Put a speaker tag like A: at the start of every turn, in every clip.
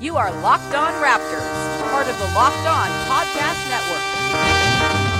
A: You are Locked On Raptors, part of the Locked On Podcast Network.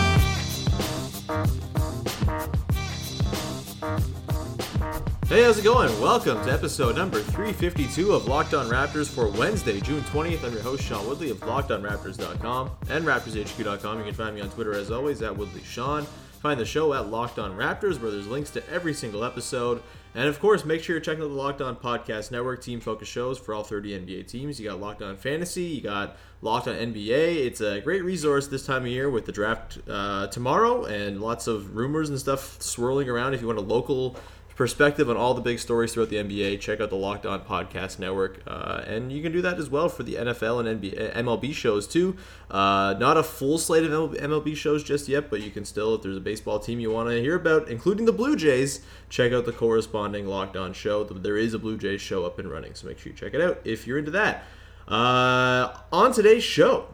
B: Hey, how's it going? Welcome to episode number 352 of Locked On Raptors for Wednesday, June 20th. I'm your host, Sean Woodley of LockedOnRaptors.com and RaptorsHQ.com. You can find me on Twitter as always at WoodleySean. Find the show at Locked On Raptors, where there's links to every single episode. And of course, make sure you're checking out the Locked On Podcast Network team focus shows for all 30 NBA teams. You got Locked On Fantasy, you got Locked On NBA. It's a great resource this time of year with the draft uh, tomorrow and lots of rumors and stuff swirling around. If you want a local perspective on all the big stories throughout the NBA, check out the Locked On Podcast Network. Uh, and you can do that as well for the NFL and NBA, MLB shows too. Uh, not a full slate of MLB shows just yet, but you can still, if there's a baseball team you want to hear about, including the Blue Jays, check out the corresponding Locked On show. There is a Blue Jays show up and running, so make sure you check it out if you're into that. Uh, on today's show,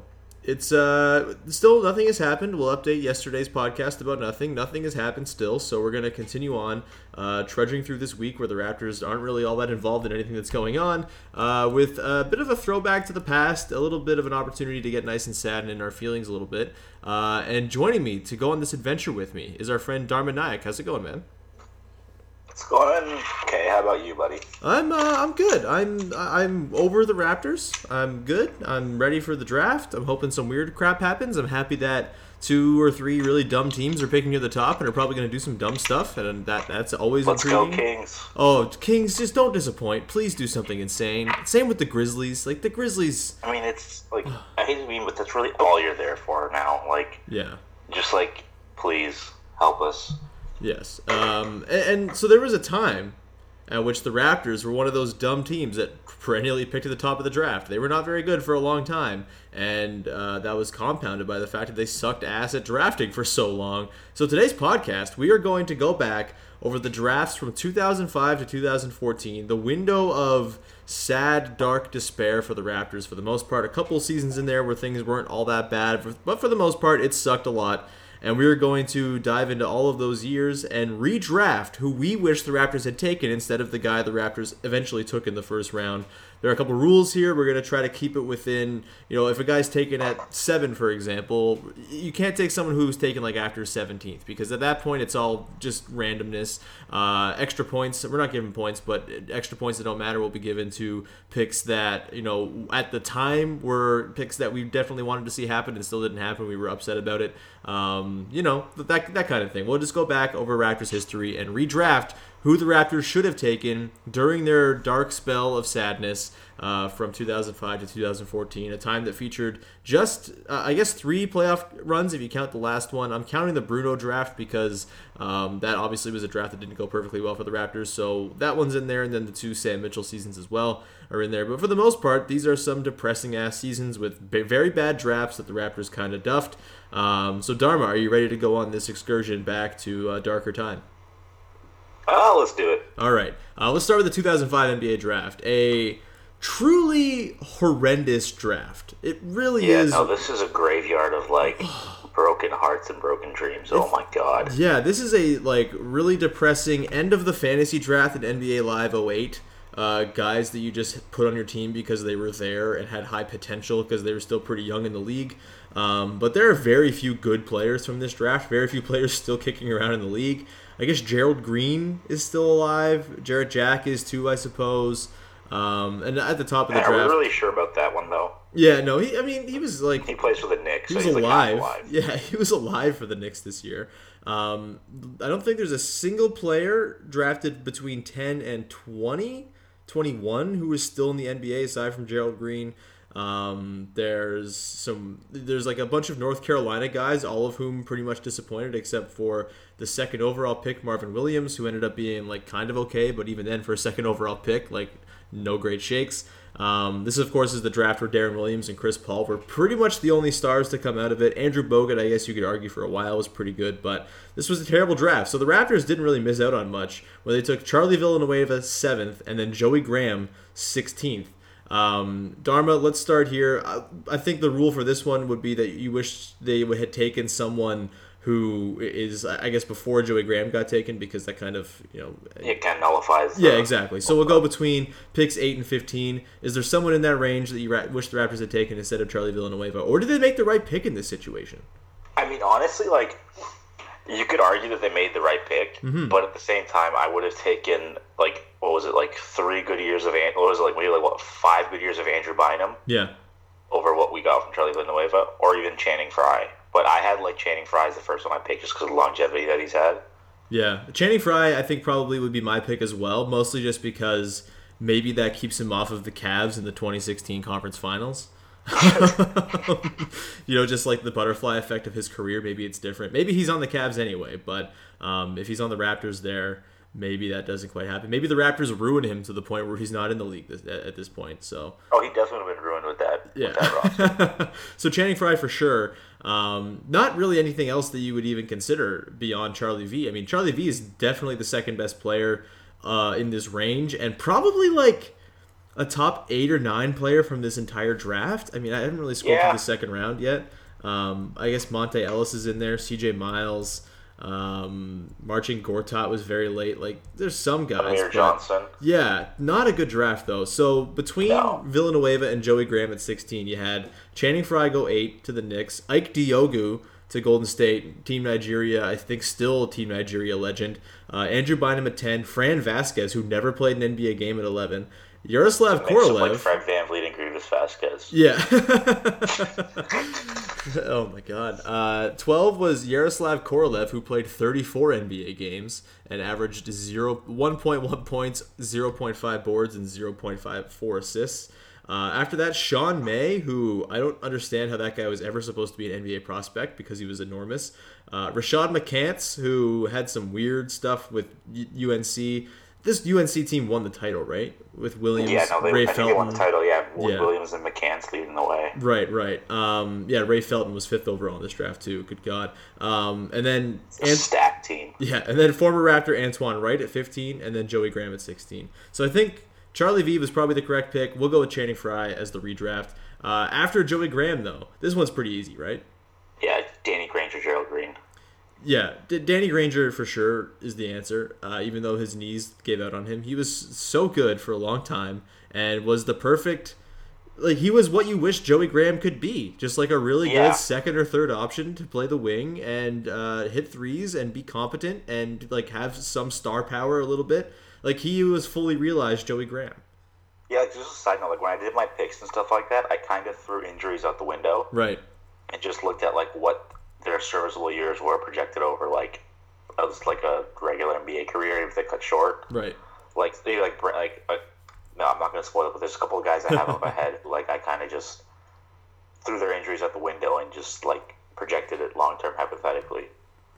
B: it's uh still nothing has happened. We'll update yesterday's podcast about nothing. Nothing has happened still, so we're gonna continue on uh, trudging through this week where the Raptors aren't really all that involved in anything that's going on, uh, with a bit of a throwback to the past, a little bit of an opportunity to get nice and sad and in our feelings a little bit. Uh, and joining me to go on this adventure with me is our friend Dharma Naik. How's it going, man?
C: It's going okay. How about you, buddy?
B: I'm uh, I'm good. I'm I'm over the Raptors. I'm good. I'm ready for the draft. I'm hoping some weird crap happens. I'm happy that two or three really dumb teams are picking near the top and are probably going to do some dumb stuff, and that that's always
C: Let's
B: intriguing.
C: go Kings.
B: Oh, Kings, just don't disappoint. Please do something insane. Same with the Grizzlies. Like the Grizzlies.
C: I mean, it's like I hate to mean, but that's really all you're there for now. Like,
B: Yeah.
C: just like, please help us.
B: Yes. Um, and, and so there was a time at which the Raptors were one of those dumb teams that perennially picked at the top of the draft. They were not very good for a long time, and uh, that was compounded by the fact that they sucked ass at drafting for so long. So today's podcast, we are going to go back over the drafts from 2005 to 2014, the window of sad, dark despair for the Raptors for the most part. A couple seasons in there where things weren't all that bad, but for the most part, it sucked a lot and we are going to dive into all of those years and redraft who we wish the Raptors had taken instead of the guy the Raptors eventually took in the first round. There are a couple rules here. We're going to try to keep it within, you know, if a guy's taken at seven, for example, you can't take someone who's taken like after 17th because at that point it's all just randomness. Uh, extra points, we're not giving points, but extra points that don't matter will be given to picks that, you know, at the time were picks that we definitely wanted to see happen and still didn't happen. We were upset about it. Um, you know, that, that kind of thing. We'll just go back over Raptors history and redraft who the Raptors should have taken during their dark spell of sadness uh, from 2005 to 2014, a time that featured just, uh, I guess, three playoff runs if you count the last one. I'm counting the Bruno draft because um, that obviously was a draft that didn't go perfectly well for the Raptors, so that one's in there, and then the two Sam Mitchell seasons as well are in there. But for the most part, these are some depressing ass seasons with very bad drafts that the Raptors kind of duffed. Um, so, Dharma, are you ready to go on this excursion back to a darker time?
C: Oh, let's do it.
B: All right. Uh, let's start with the 2005 NBA draft. A truly horrendous draft. It really
C: Yeah,
B: is.
C: no, this is a graveyard of like broken hearts and broken dreams. Oh my god.
B: Yeah, this is a like really depressing end of the fantasy draft in NBA Live 08. Uh, guys that you just put on your team because they were there and had high potential because they were still pretty young in the league. Um, but there are very few good players from this draft. Very few players still kicking around in the league. I guess Gerald Green is still alive. Jarrett Jack is too, I suppose. Um, and at the top of the
C: Yeah,
B: draft,
C: really sure about that one though?
B: yeah, no, he. I mean, he was like
C: He plays for the Knicks.
B: he
C: so
B: was
C: he's
B: alive.
C: half alive.
B: Yeah, he was alive for the Knicks this year. Um, I don't think there's a single player drafted between 10 and 20, 21 who is still in the NBA aside from Gerald Green. Um, there's some there's like a bunch of North Carolina guys, all of whom pretty much disappointed, except for the second overall pick, Marvin Williams, who ended up being like kind of okay, but even then for a second overall pick, like no great shakes. Um, this, of course, is the draft where Deron Williams and Chris Paul were pretty much the only stars to come out of it. Andrew Bogut, I guess you could argue for a while, was pretty good, but this was a terrible draft. So the Raptors didn't really miss out on much when they took Charlie Villanueva seventh and then Joey Graham 16th. Um, Dharma, let's start here. I, I think the rule for this one would be that you wish they would had taken someone who is, I guess, before Joey Graham got taken because that kind of, you know,
C: It kind of nullifies.
B: yeah, exactly. So we'll go between picks eight and fifteen. Is there someone in that range that you ra- wish the Raptors had taken instead of Charlie Villanueva, or did they make the right pick in this situation?
C: I mean, honestly, like you could argue that they made the right pick,
B: Mm-hmm.
C: but at the same time, I would have taken like what was it, like three good years of what was it, like maybe like what five good years of Andrew Bynum
B: Yeah,
C: over what we got from Charlie Villanueva, or even Channing Frye. But I had like Channing Frye as the first one I picked just because of the longevity that he's had.
B: yeah. Channing Frye, I think probably would be my pick as well, mostly just because maybe that keeps him off of the Cavs in the 2016 Conference Finals. you know, just like the butterfly effect of his career, maybe it's different. Maybe he's on the Cavs anyway, but um, if he's on the Raptors there, maybe that doesn't quite happen. Maybe the Raptors ruin him to the point where he's not in the league this, at, at this point. So
C: Oh, he definitely would have been ruined with that.
B: yeah.
C: With that
B: so Channing Frye for sure. Um, not really anything else that you would even consider beyond Charlie V. I mean, Charlie V is definitely the second best player uh, in this range, and probably like a top eight or nine player from this entire draft. I mean, I haven't really scrolled
C: Yeah.
B: through the second round yet. Um, I guess Monta Ellis is in there. C.J. Miles. Um, Marcin Gortat was very late. Like, there's some guys.
C: Amir
B: but-
C: Johnson.
B: yeah, not a good draft though. So between
C: No.
B: Villanueva and Joey Graham at 16, you had Channing Frye go eight to the Knicks, Ike Diogu to Golden State, Team Nigeria, I think still Team Nigeria legend. Uh, Andrew Bynum at 10, Fran Vasquez, who never played an NBA game at 11, Yaroslav
C: him like
B: Korolev.
C: Fred VanVleet and Greivis Vasquez.
B: Yeah. oh my god. Uh, 12 was Yaroslav Korolev, who played 34 NBA games and averaged 0, 1.1 points, 0.5 boards, and 0.54 assists. Uh, after that, Sean May, who I don't understand how that guy was ever supposed to be an NBA prospect because he was enormous. Uh, Rashad McCants, who had some weird stuff with UNC. This UNC team won the title, right? With Williams,
C: Yeah, no, they,
B: Ray
C: I
B: Felton.
C: won the title. Yeah,
B: Yeah.
C: Williams and McCants leading the way.
B: Right, right. Um, yeah, Ray Felton was fifth overall in this draft too. Good God. Um, and then and
C: Stacked team.
B: yeah, and then former Raptor Antoine Wright at 15, and then Joey Graham at 16. So I think Charlie V was probably the correct pick. We'll go with Channing Frye as the redraft. Uh, after Joey Graham, though, this one's pretty easy, right?
C: Yeah, Danny Granger, Gerald Green.
B: Yeah, D- Danny Granger for sure is the answer. Uh, even though his knees gave out on him, he was so good for a long time and was the perfect. Like he was what you wish Joey Graham could be, just like a really
C: Yeah.
B: good second or third option to play the wing and uh, hit threes and be competent and like have some star power a little bit. Like he was fully realized Joey Graham.
C: Yeah, just a side note, like when I did my picks and stuff like that, I kind of threw injuries out the window
B: Right.
C: and just looked at like what their serviceable years were projected over like as like a regular NBA career if they cut short.
B: Right.
C: Like they like like uh, no, I'm not gonna spoil it, but there's a couple of guys I have on my head. who, Like I kind of just threw their injuries at the window and just like projected it long term hypothetically.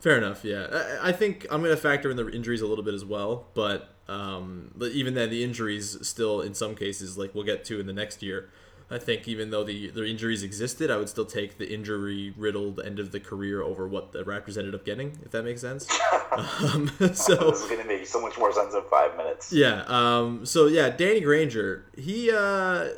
B: Fair enough. Yeah, I, I think I'm going to factor in the injuries a little bit as well, but um, but even then, the injuries still, in some cases, like we'll get to in the next year. I think even though the the injuries existed, I would still take the injury riddled end of the career over what the Raptors ended up getting, if that makes sense. um, so
C: This is gonna make so much more sense in five minutes.
B: yeah. Um, so yeah, Danny Granger. He. Uh,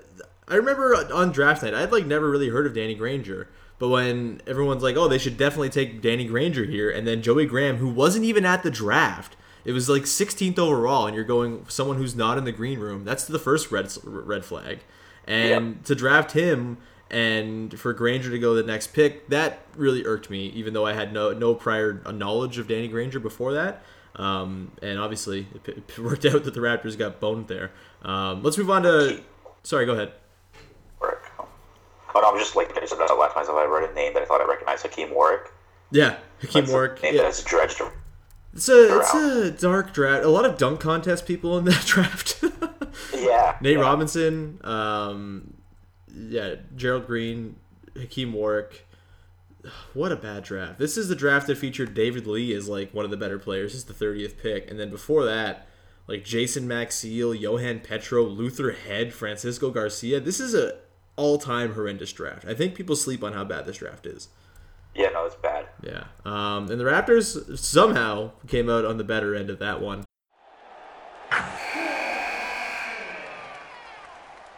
B: I remember on draft night, I'd like never really heard of Danny Granger. But when everyone's like, "Oh, they should definitely take Danny Granger here," and then Joey Graham, who wasn't even at the draft, it was like 16th overall, and you're going someone who's not in the green room. That's the first red red flag. And to draft him and for Granger to go the next pick, that really irked me. Even though I had no no prior knowledge of Danny Granger before that. Um, and obviously, it, it worked out that the Raptors got boned there. Um, let's move on to. Sorry, go ahead.
C: Oh no, I'm just like I just I laughed myself. I read a name that I thought I recognized, Hakim Warrick.
B: Yeah, Hakim
C: That's
B: Warrick.
C: Name
B: Yeah.
C: that's dredged.
B: It's a it's a dark draft. A lot of dunk contest people in that draft.
C: Yeah.
B: Nate
C: yeah.
B: Robinson, um, yeah, Gerald Green, Hakim Warrick. What a bad draft. This is the draft that featured David Lee as like one of the better players. Is the 30th pick. And then before that, like Jason Maxiell, Johan Petro, Luther Head, Francisco Garcia. This is a all-time horrendous draft. I think people sleep on how bad this draft is.
C: Yeah, no, it's bad.
B: Yeah. Um, and the Raptors somehow came out on the better end of that one.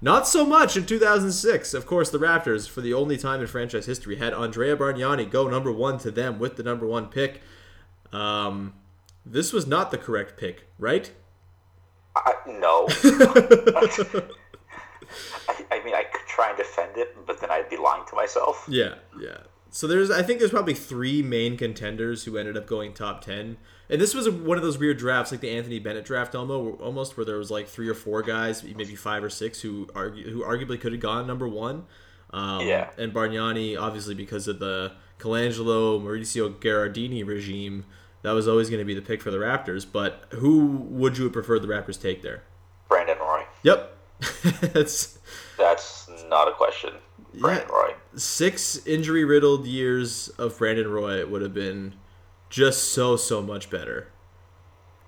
B: Not so much in 2006. Of course, the Raptors, for the only time in franchise history, had Andrea Bargnani go number one to them with the number one pick. Um, this was not the correct pick, right?
C: I, no. I, I mean, I could try and defend it, but then I'd be lying to myself.
B: Yeah, yeah. So there's, I think there's probably three main contenders who ended up going top ten, and this was a, one of those weird drafts, like the Anthony Bennett draft, almost, almost where there was like three or four guys, maybe five or six, who argue, who arguably could have gone number one. Um,
C: Yeah.
B: And Bargnani, obviously, because of the Colangelo Maurizio Gherardini regime, that was always going to be the pick for the Raptors. But who would you have preferred the Raptors take there?
C: Brandon Roy.
B: Yep, that's
C: That's not a question. Brandon
B: Yeah.
C: Roy.
B: six injury riddled years of Brandon Roy would have been just so so much better.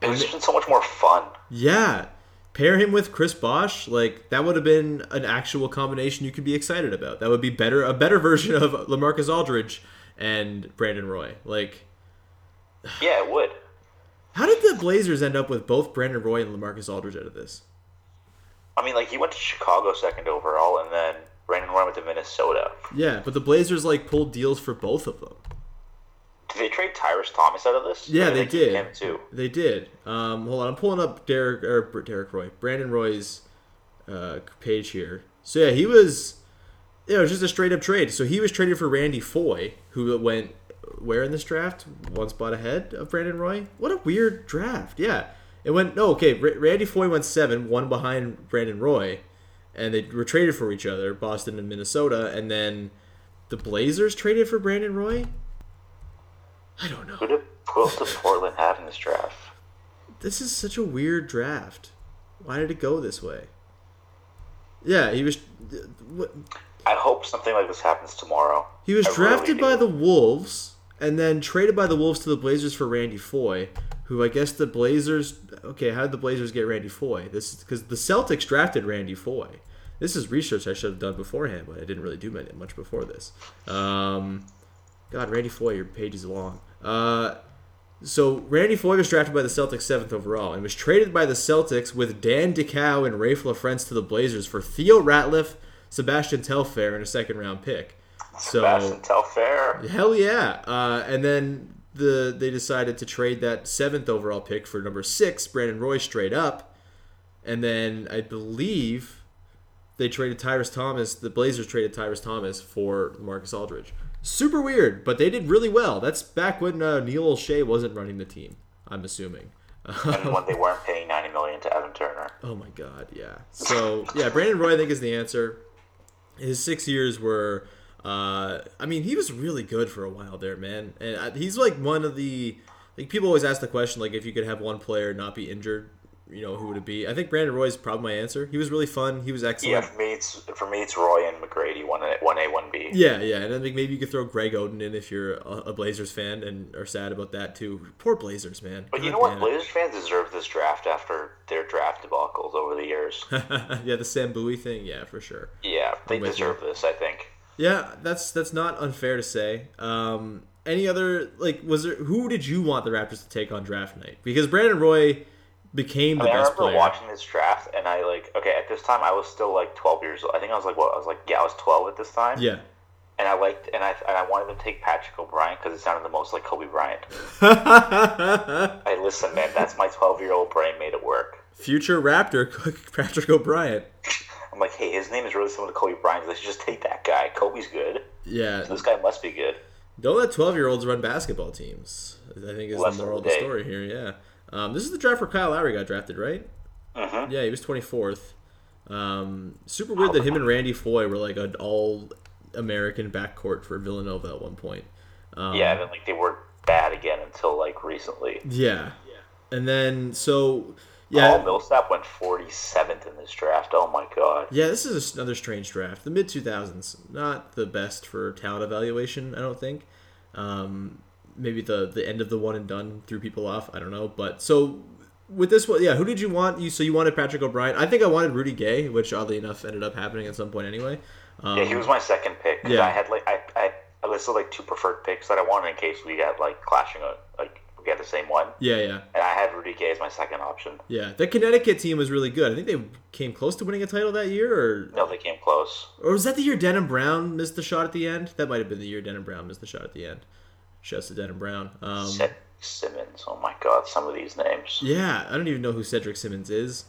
C: It was just so much more fun.
B: Yeah. Pair him with Chris Bosh, like that would have been an actual combination you could be excited about. That would be better a better version of LaMarcus Aldridge and Brandon Roy. Like
C: Yeah, it would.
B: how did the Blazers end up with both Brandon Roy and LaMarcus Aldridge out of this?
C: I mean, like, he went to Chicago second overall, and then Brandon Roy went to Minnesota.
B: Yeah, but the Blazers like pulled deals for both of them.
C: Did they trade Tyrus Thomas out of this?
B: Yeah, they did.
C: Him too.
B: They did. Um, hold on, I'm pulling up Derek or Derek Roy, Brandon Roy's uh, page here. So yeah, he was. Yeah, it was just a straight up trade. So he was traded for Randy Foye, who went where in this draft? One spot ahead of Brandon Roy. What a weird draft. Yeah, it went. No, okay. R- Randy Foye went seven, one behind Brandon Roy, and they were traded for each other, Boston and Minnesota, and then the Blazers traded for Brandon Roy. I don't know.
C: Who did who else did Portland have in this draft?
B: this is such a weird draft. Why did it go this way? Yeah, he was. What,
C: I hope something like this happens tomorrow.
B: he was
C: I
B: drafted
C: really
B: by
C: do.
B: the Wolves and then traded by the Wolves to the Blazers for Randy Foye, who I guess the Blazers. Okay, how did the Blazers get Randy Foye? This is because the Celtics drafted Randy Foye. This is research I should have done beforehand, but I didn't really do much before this. Um, God, Randy Foye, your page is long. Uh, so Randy Foye was drafted by the Celtics seventh overall and was traded by the Celtics with Dan Dickau and Raef LaFrentz to the Blazers for Theo Ratliff, Sebastian Telfair, and a second round pick. So
C: Sebastian Telfair.
B: hell yeah! Uh, and then the they decided to trade that seventh overall pick for number six, Brandon Roy, straight up. And then I believe they traded Tyrus Thomas. The Blazers traded Tyrus Thomas for Marcus Aldridge. Super weird, but they did really well. That's back when uh, Neil Olshey wasn't running the team. I'm assuming.
C: and when they weren't paying ninety million to Evan Turner.
B: Oh my god, yeah. So yeah, Brandon Roy I think is the answer. His six years were, uh, I mean, he was really good for a while there, man. And I- he's like one of the, like people always ask the question like if you could have one player not be injured, you know, who would it be? I think Brandon Roy is probably my answer. He was really fun. He was
C: Yeah,
B: excellent.
C: for me it's for me it's Roy and McGrady one A one A one B.
B: Yeah, yeah, and I think maybe you could throw Greg Oden in if you're a, Blazers fan and are sad about that too. Poor Blazers, man.
C: But you know what?
B: it.
C: Blazers fans deserve this draft after their draft debacles over the years.
B: yeah, the Sam Bowie thing, yeah, for sure.
C: Yeah, they deserve this. I think.
B: Yeah, that's that's not unfair to say. Um, any other like was there who did you want the Raptors to take on draft night? Because Brandon Roy became the
C: I mean, I remember
B: player.
C: watching this draft, and I like okay at this time I was still like 12 years old. I think I was like what I was like yeah I was 12 at this time.
B: Yeah.
C: And I liked and I and I wanted to take Patrick O'Bryant because it sounded the most like Kobe Bryant. I listen, man, that's my 12 year old brain made it work.
B: Future Raptor Patrick O'Bryant.
C: I'm like, hey, his name is really similar to Kobe Bryant. Let's just take that guy. Kobe's good.
B: Yeah.
C: So this guy must be good.
B: Don't let 12 year olds run basketball teams. I think is
C: Lesson
B: the moral of the
C: the day.
B: story here. Yeah. Um, this is the draft where Kyle Lowry got drafted, right?
C: Mm-hmm.
B: Yeah, he was 24th. Um, super weird that him and Randy Foye were like an all American backcourt for Villanova at one point. Um,
C: yeah, and then like they were bad again until like recently.
B: Yeah. yeah. And then, so,
C: Yeah.
B: yeah.
C: Paul Millsap went 47th in this draft. Oh my god.
B: Yeah, this is another strange draft. The mid 2000s, not the best for talent evaluation, I don't think. Um, maybe the the end of the one and done threw people off. I don't know, but so with this one, yeah, who did you want? You so you wanted Patrick O'Bryant. I think I wanted Rudy Gay, which oddly enough ended up happening at some point anyway. Um,
C: Yeah, he was my second pick.
B: yeah.
C: I had like I, I I listed like two preferred picks that I wanted in case we had like clashing uh, like we had the same one.
B: yeah, yeah,
C: And I had Rudy Gay as my second option.
B: yeah. The Connecticut team was really good. I think they came close to winning a title that year, or
C: No, they came close.
B: or was that the year Denham Brown missed the shot at the end? That might have been the year Denham Brown missed the shot at the end. Shouts to Denham Brown. Um,
C: Cedric Simmons. Oh my god, some of these names.
B: Yeah, I don't even know who Cedric Simmons is.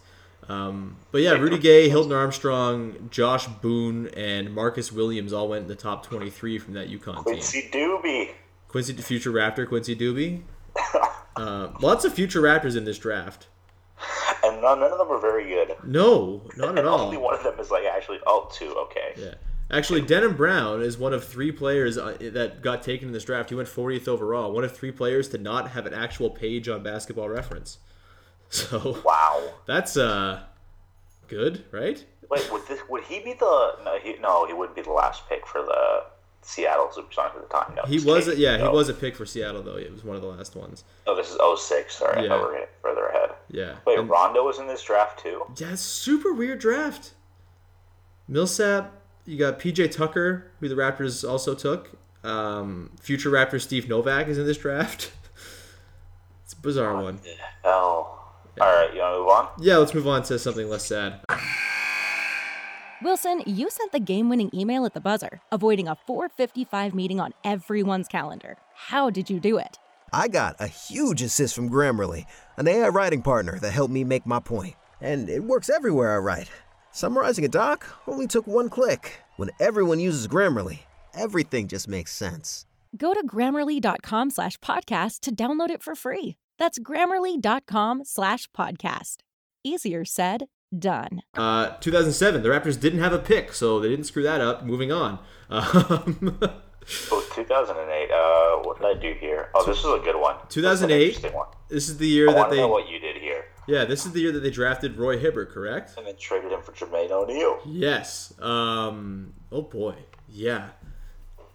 B: Um, but yeah, Rudy Gay, Hilton Armstrong, Josh Boone, and Marcus Williams all went in the top 23 from that UConn team.
C: Quincy Douby.
B: Quincy, future Raptor, Quincy Douby. Uh, lots of future Raptors in this draft.
C: And none, none of them are very good.
B: No, not at all.
C: only one of them is like actually oh two. Okay.
B: Yeah. Actually, Denham Brown is one of three players uh, that got taken in this draft. He went 40th overall. One of three players to not have an actual page on Basketball Reference. So
C: Wow.
B: that's uh good, right?
C: Wait, would this would he be the no? He, no, he wouldn't be the last pick for the Seattle Supersonics at the time. No,
B: He was, a, yeah, he was a pick for Seattle though. It was one of the last ones.
C: Oh, this is 06. Sorry,
B: Yeah.
C: I thought we were further ahead.
B: Yeah.
C: Wait,
B: And-
C: Rondo was in this draft too.
B: yeah, super weird draft. Millsap, you got PJ Tucker, who the Raptors also took. Um, future Raptor Steve Novak is in this draft. it's a bizarre one.
C: Oh. All right, you want to move on?
B: Yeah, let's move on to something less sad.
D: Wilson, you sent the game-winning email at the buzzer, avoiding a 4:55 meeting on everyone's calendar. How did you do it?
E: I got a huge assist from Grammarly, an AI writing partner that helped me make my point. And it works everywhere I write. Summarizing a doc only took one click. When everyone uses Grammarly, everything just makes sense.
D: Go to grammarly.com slash podcast to download it for free. That's grammarly.com slash podcast. Easier said, done.
B: Uh, 2007, the Raptors didn't have a pick, so they didn't screw that up. Moving on. Um,
C: Oh, 2008. Uh, what did I do here? Oh, this is a good one. This is an
B: 2008?
C: one.
B: this is the year
C: I
B: that
C: want to
B: they.
C: know what you did here.
B: Yeah, this is the year that they drafted Roy Hibbert, correct?
C: And then traded him for Jermaine O'Neal.
B: Yes. Um. Oh boy. Yeah.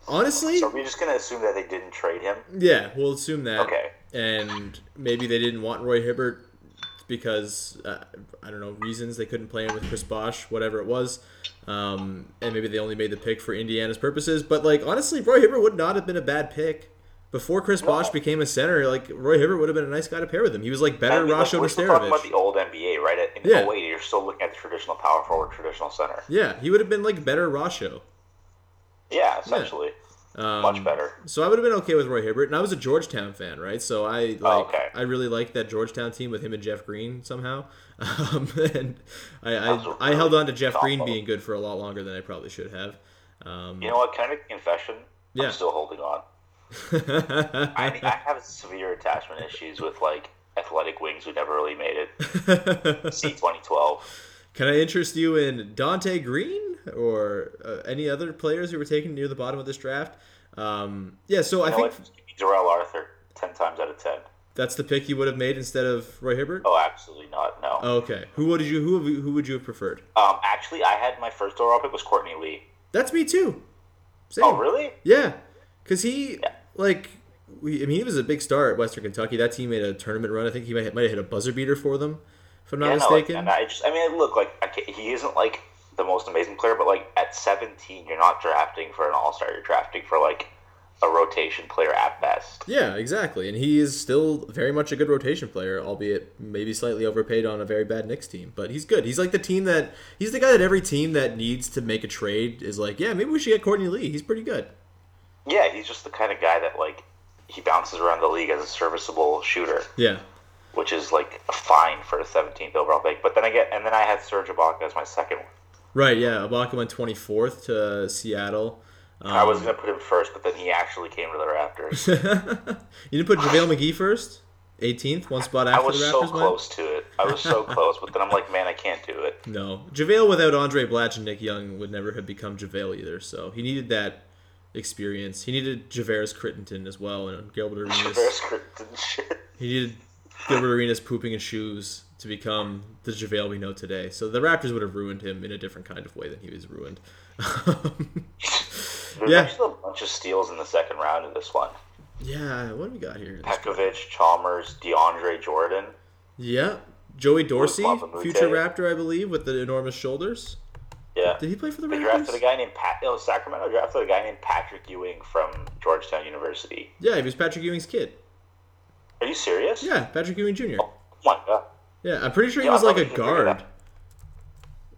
B: Honestly,
C: So are we just gonna assume that they didn't trade him?
B: yeah. We'll assume that.
C: Okay.
B: And maybe they didn't want Roy Hibbert because uh, I don't know reasons they couldn't play him with Chris Bosh, whatever it was. Um, and maybe they only made the pick for Indiana's purposes. But like honestly, Roy Hibbert would not have been a bad pick. Before Chris Bosh became a center, like Roy Hibbert would have been a nice guy to pair with him. He was like better
C: I mean,
B: Rasho
C: we're still talking about the old NBA, right? In
B: Yeah.
C: 08, you're still looking at the traditional power forward, traditional center.
B: Yeah, he would have been like better Rasho.
C: Yeah, essentially.
B: Um,
C: Much better.
B: So I would have been okay with Roy Hibbert, and I was a Georgetown fan, right? So I like
C: Oh, okay.
B: I really liked that Georgetown team with him and Jeff Green somehow, um, and I I, I held on to Jeff Green being good for a lot longer than I probably should have. Um,
C: You know what? Kind of confession?
B: Yeah.
C: I'm still holding on. I, I have severe attachment issues with like athletic wings who never really made it. C twenty twelve.
B: Can I interest you in Dante Green or uh, any other players who were taken near the bottom of this draft? Um, yeah, so I
C: You
B: think
C: what? Just give me Darrell Arthur 10 times out of 10.
B: that's the pick you would have made instead of Roy Hibbert.
C: Oh, absolutely not. No.
B: Okay, who would you who who would you have preferred?
C: Um, actually, I had my first overall pick was Courtney Lee.
B: That's me too. Same.
C: Oh, really?
B: Yeah, because he like we. I mean, he was a big star at Western Kentucky. That team made a tournament run. I think he might might have hit a buzzer beater for them, if I'm not
C: yeah, no,
B: mistaken.
C: and I just, I mean, look, like, I he isn't like the most amazing player, but like at 17, you're not drafting for an all star. You're drafting for like a rotation player at best.
B: Yeah, exactly. And he is still very much a good rotation player, albeit maybe slightly overpaid on a very bad Knicks team. But he's good. He's like the team that he's the guy that every team that needs to make a trade is like, yeah, maybe we should get Courtney Lee. He's pretty good.
C: Yeah, he's just the kind of guy that like he bounces around the league as a serviceable shooter,
B: Yeah.
C: which is like a fine for a 17th overall pick. But then I get and then I had Serge Ibaka as my second one.
B: Right, yeah. Ibaka went 24th to Seattle. Um,
C: I was gonna put him first, but then he actually came to the Raptors.
B: you didn't put JaVale McGee first? 18th, one spot after the Raptors I was
C: so
B: went?
C: close to it. I was so close, but then I'm like, man, I can't do it.
B: No. JaVale without Andray Blatche and Nick Young would never have become JaVale either, so he needed that experience. He needed Javaris Crittenton as well and Gilbert Arenas.
C: Javaris Crittenton shit.
B: He needed Gilbert Arenas pooping in shoes to become the JaVale we know today. So the Raptors would have ruined him in a different kind of way than he was ruined.
C: There's
B: Yeah.
C: actually a bunch of steals in the second round of this one.
B: yeah, what do we got here?
C: Pekovic, Chalmers, DeAndre Jordan.
B: Yeah. Joey Dorsey, future Raptor, I believe, with the enormous shoulders.
C: Yeah.
B: Did he play for the
C: They drafted a guy named Pat. Oh, Sacramento drafted a guy named Patrick Ewing from Georgetown University.
B: Yeah, he was Patrick Ewing's kid.
C: Are you serious?
B: Yeah, Patrick Ewing Jr.
C: Oh my god.
B: Yeah, I'm pretty sure he
C: Yeah,
B: was like a
C: he was gonna figure
B: guard.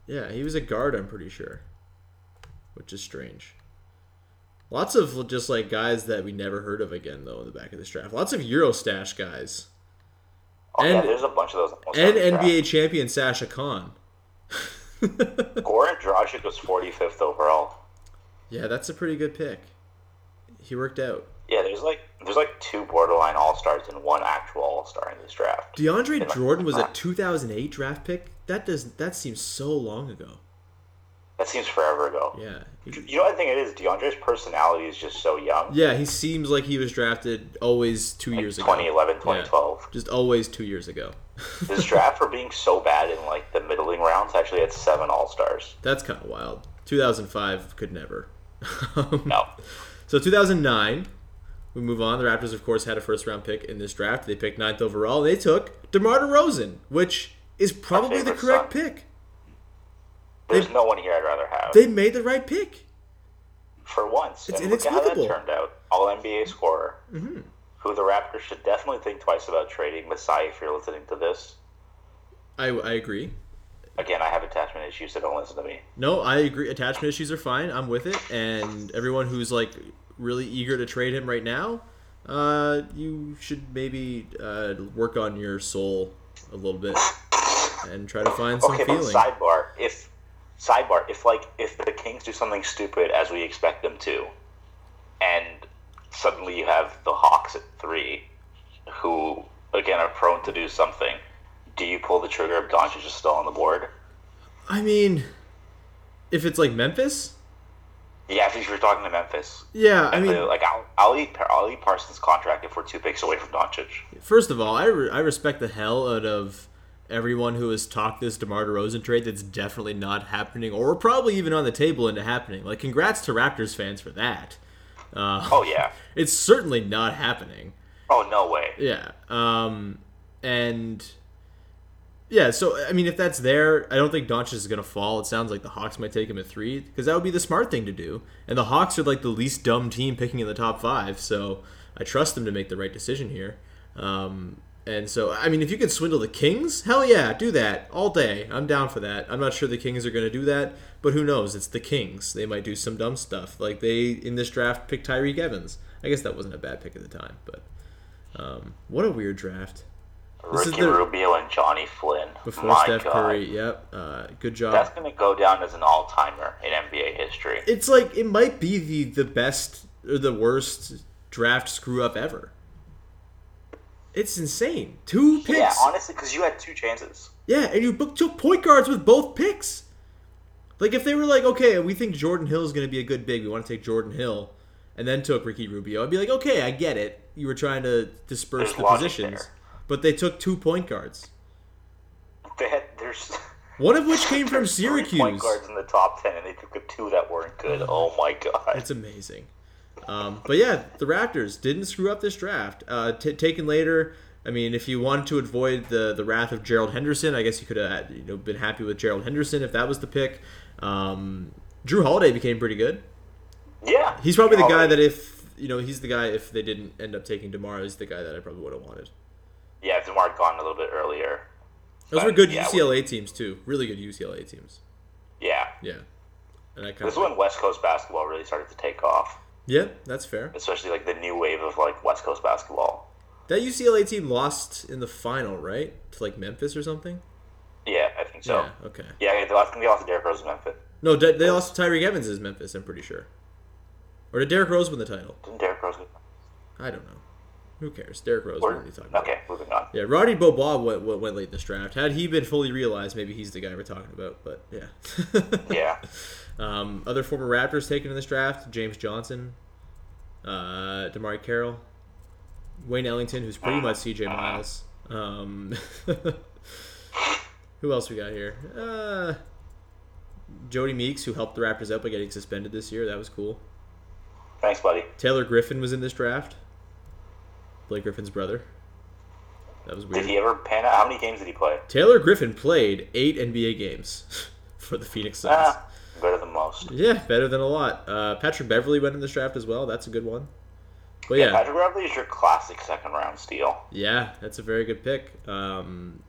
B: Yeah, he was a guard, I'm pretty sure. Which is strange. Lots of just like guys that we never heard of again though in the back of this draft. Lots of Eurostash guys.
C: Oh yeah,
B: And-
C: there's a bunch of those.
B: And
C: every draft.
B: NBA champion Sasha Kaun.
C: Goran Dragic was 45th overall.
B: Yeah, that's a pretty good pick. He worked out.
C: Yeah, there's like there's like two borderline all stars and one actual all star in this draft.
B: DeAndre Jordan was a 2008 draft pick. That does that seems so long ago.
C: That seems forever ago.
B: Yeah.
C: You know what I think it is? DeAndre's personality is just so young.
B: Yeah, he seems like he was drafted always 2
C: Like
B: years ago.
C: 2011,
B: Yeah.
C: 2012.
B: Just always 2 years ago.
C: This draft for being so bad in like the middling rounds actually had seven all stars.
B: That's kind of wild. 2005 could never. Um,
C: No.
B: So 2009, we move on. The Raptors, of course, had a first round pick in this draft. They picked ninth overall. They took DeMar DeRozan, which is probably the correct
C: son.
B: pick.
C: There's no one here I'd rather have.
B: They made the right pick.
C: for once.
B: It's
C: and look at how that turned out. All NBA scorer. Mm-hmm. Who the Raptors should definitely think twice about trading. Masai, if you're listening to this.
B: I, I agree.
C: Again, I have attachment issues, so don't listen to me.
B: No, I agree. Attachment issues are fine. I'm with it. And everyone who's like really eager to trade him right now, uh, you should maybe uh, work on your soul a little bit and try to find some
C: Okay,
B: feeling.
C: sidebar. If sidebar, if like if the Kings do something stupid as we expect them to, and suddenly you have the Hawks at three, who again are prone to do something, do you pull the trigger if Doncic is still on the board?
B: I mean, if it's like Memphis,
C: Yeah, if you're talking to Memphis.
B: yeah. I mean,
C: like I'll, I'll eat I'll eat Parsons' contract if we're two picks away from Doncic.
B: First of all, I, re- I respect the hell out of everyone who has talked this DeMar DeRozan trade that's definitely not happening or probably even on the table into happening. Like, congrats to Raptors fans for that. Uh,
C: Oh yeah.
B: It's certainly not happening.
C: Oh no way.
B: Yeah. Um, and yeah, so I mean, if that's there, I don't think Doncic is going to fall. It sounds like the Hawks might take him at three because that would be the smart thing to do. And the Hawks are like the least dumb team picking in the top five, so I trust them to make the right decision here. Um, and so, I mean, if you could swindle the Kings, hell yeah, do that all day. I'm down for that. I'm not sure the Kings are going to do that, but who knows? It's the Kings. They might do some dumb stuff. Like they in this draft picked Tyreke Evans. I guess that wasn't a bad pick at the time, but um, what a weird draft. This is
C: Ricky
B: the-
C: Rubio and Johnny Flynn.
B: Before
C: My
B: Steph
C: God.
B: Curry, yep. Uh, good job.
C: That's gonna go down as an all timer in NBA history.
B: it's like it might be the the best or the worst draft screw up ever. It's insane. Two picks.
C: Yeah, honestly, because you had two chances.
B: Yeah, and you book, took point guards with both picks. Like if they were like, okay, we think Jordan Hill is going to be a good big, we want to take Jordan Hill, and then took Ricky Rubio, I'd be like, okay, I get it. You were trying to disperse
C: There's
B: the positions,
C: there.
B: But they took two point guards,
C: They had there's
B: one of which came from
C: three point
B: Syracuse.
C: guards in the top ten, and they took the two that weren't good. Oh my god!
B: It's amazing. Um, but yeah, the Raptors didn't screw up this draft. Uh, t- taken later. I mean, if you wanted to avoid the, the wrath of Gerald Henderson, I guess you could have you know been happy with Gerald Henderson if that was the pick. Um, Jrue Holiday became pretty good.
C: yeah,
B: He's probably the guy
C: Holiday.
B: that if you know, he's the guy. If they didn't end up taking Demar, he's the guy that I probably would have wanted.
C: Yeah, if Demar had gone a little bit earlier.
B: Those were good
C: yeah,
B: UCLA teams too. Really good UCLA teams.
C: Yeah.
B: Yeah, and I kind
C: This is when West Coast basketball really started to take off,
B: yeah, that's fair.
C: especially like the new wave of like West Coast basketball.
B: That UCLA team lost in the final, right? To like Memphis or something.
C: Yeah, I think so.
B: Yeah. Okay.
C: Yeah, they lost, they lost to Derrick Rose in Memphis.
B: No, they they lost to Tyreke Evans is Memphis. I'm pretty sure. Or did Derrick Rose win the title?
C: Didn't Derrick Rose get
B: I don't know. Who cares? Derrick Rose.
C: or,
B: What are you talking about?
C: Okay, moving on.
B: Yeah, Roddy Beaubois went, went, went late in this draft. Had he been fully realized, maybe he's the guy we're talking about. But yeah.
C: Yeah.
B: Um, other former Raptors taken in this draft: James Johnson, uh, DeMarre Carroll, Wayne Ellington, who's pretty much C.J. Miles. Um, who else we got here? Uh, Jodie Meeks, who helped the Raptors out by getting suspended this year. That was cool.
C: Thanks, buddy.
B: Taylor Griffin was in this draft. Blake Griffin's brother. That was weird.
C: Did he ever pan out? How many games did he play?
B: Taylor Griffin played eight NBA games for the Phoenix Suns.
C: Ah, better than most.
B: Yeah, better than a lot. Uh, Patrick Beverley went in this draft as well. That's a good one. But yeah,
C: Patrick Beverley is your classic second round steal.
B: yeah, that's a very good pick. Um,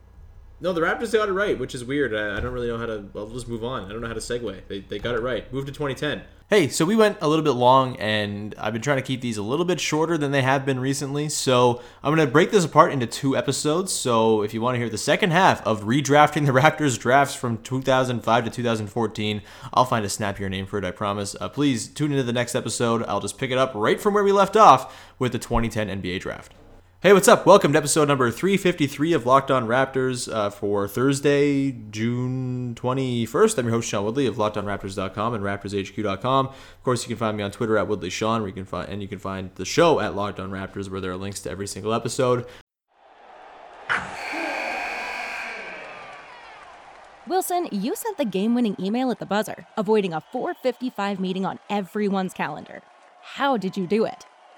B: no, the Raptors got it right, which is weird. I, I don't really know how to. I'll just move on. I don't know how to segue. They, they got it right. Move to 2010.
F: Hey, so we went a little bit long, and I've been trying to keep these a little bit shorter than they have been recently. So I'm going to break this apart into two episodes. So if you want to hear the second half of redrafting the Raptors drafts from 2005 to 2014, I'll find a snappier name for it, I promise. Uh, please tune into the next episode. I'll just pick it up right from where we left off with the 2010 NBA draft. Hey, what's up? Welcome to episode number 353 of Locked On Raptors uh, for Thursday, June 21st. I'm your host, Sean Woodley of LockedOnRaptors.com and RaptorsHQ.com. Of course, you can find me on Twitter at WoodleySean, where you can find, and you can find the show at Locked On Raptors, where there are links to every single episode.
D: Wilson, you sent the game winning email at the buzzer, avoiding a 455 meeting on everyone's calendar. How did you do it?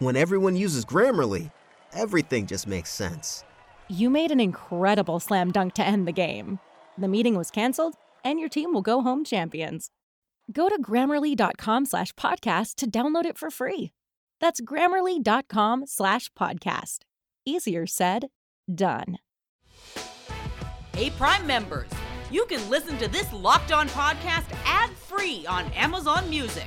E: When everyone uses Grammarly, everything just makes sense.
D: You made an incredible slam dunk to end the game. The meeting was canceled, and your team will go home champions. Go to grammarly.com slash podcast to download it for free. That's grammarly.com slash podcast. Easier said, done.
A: Hey, Prime members, you can listen to this Locked On podcast ad free on Amazon Music.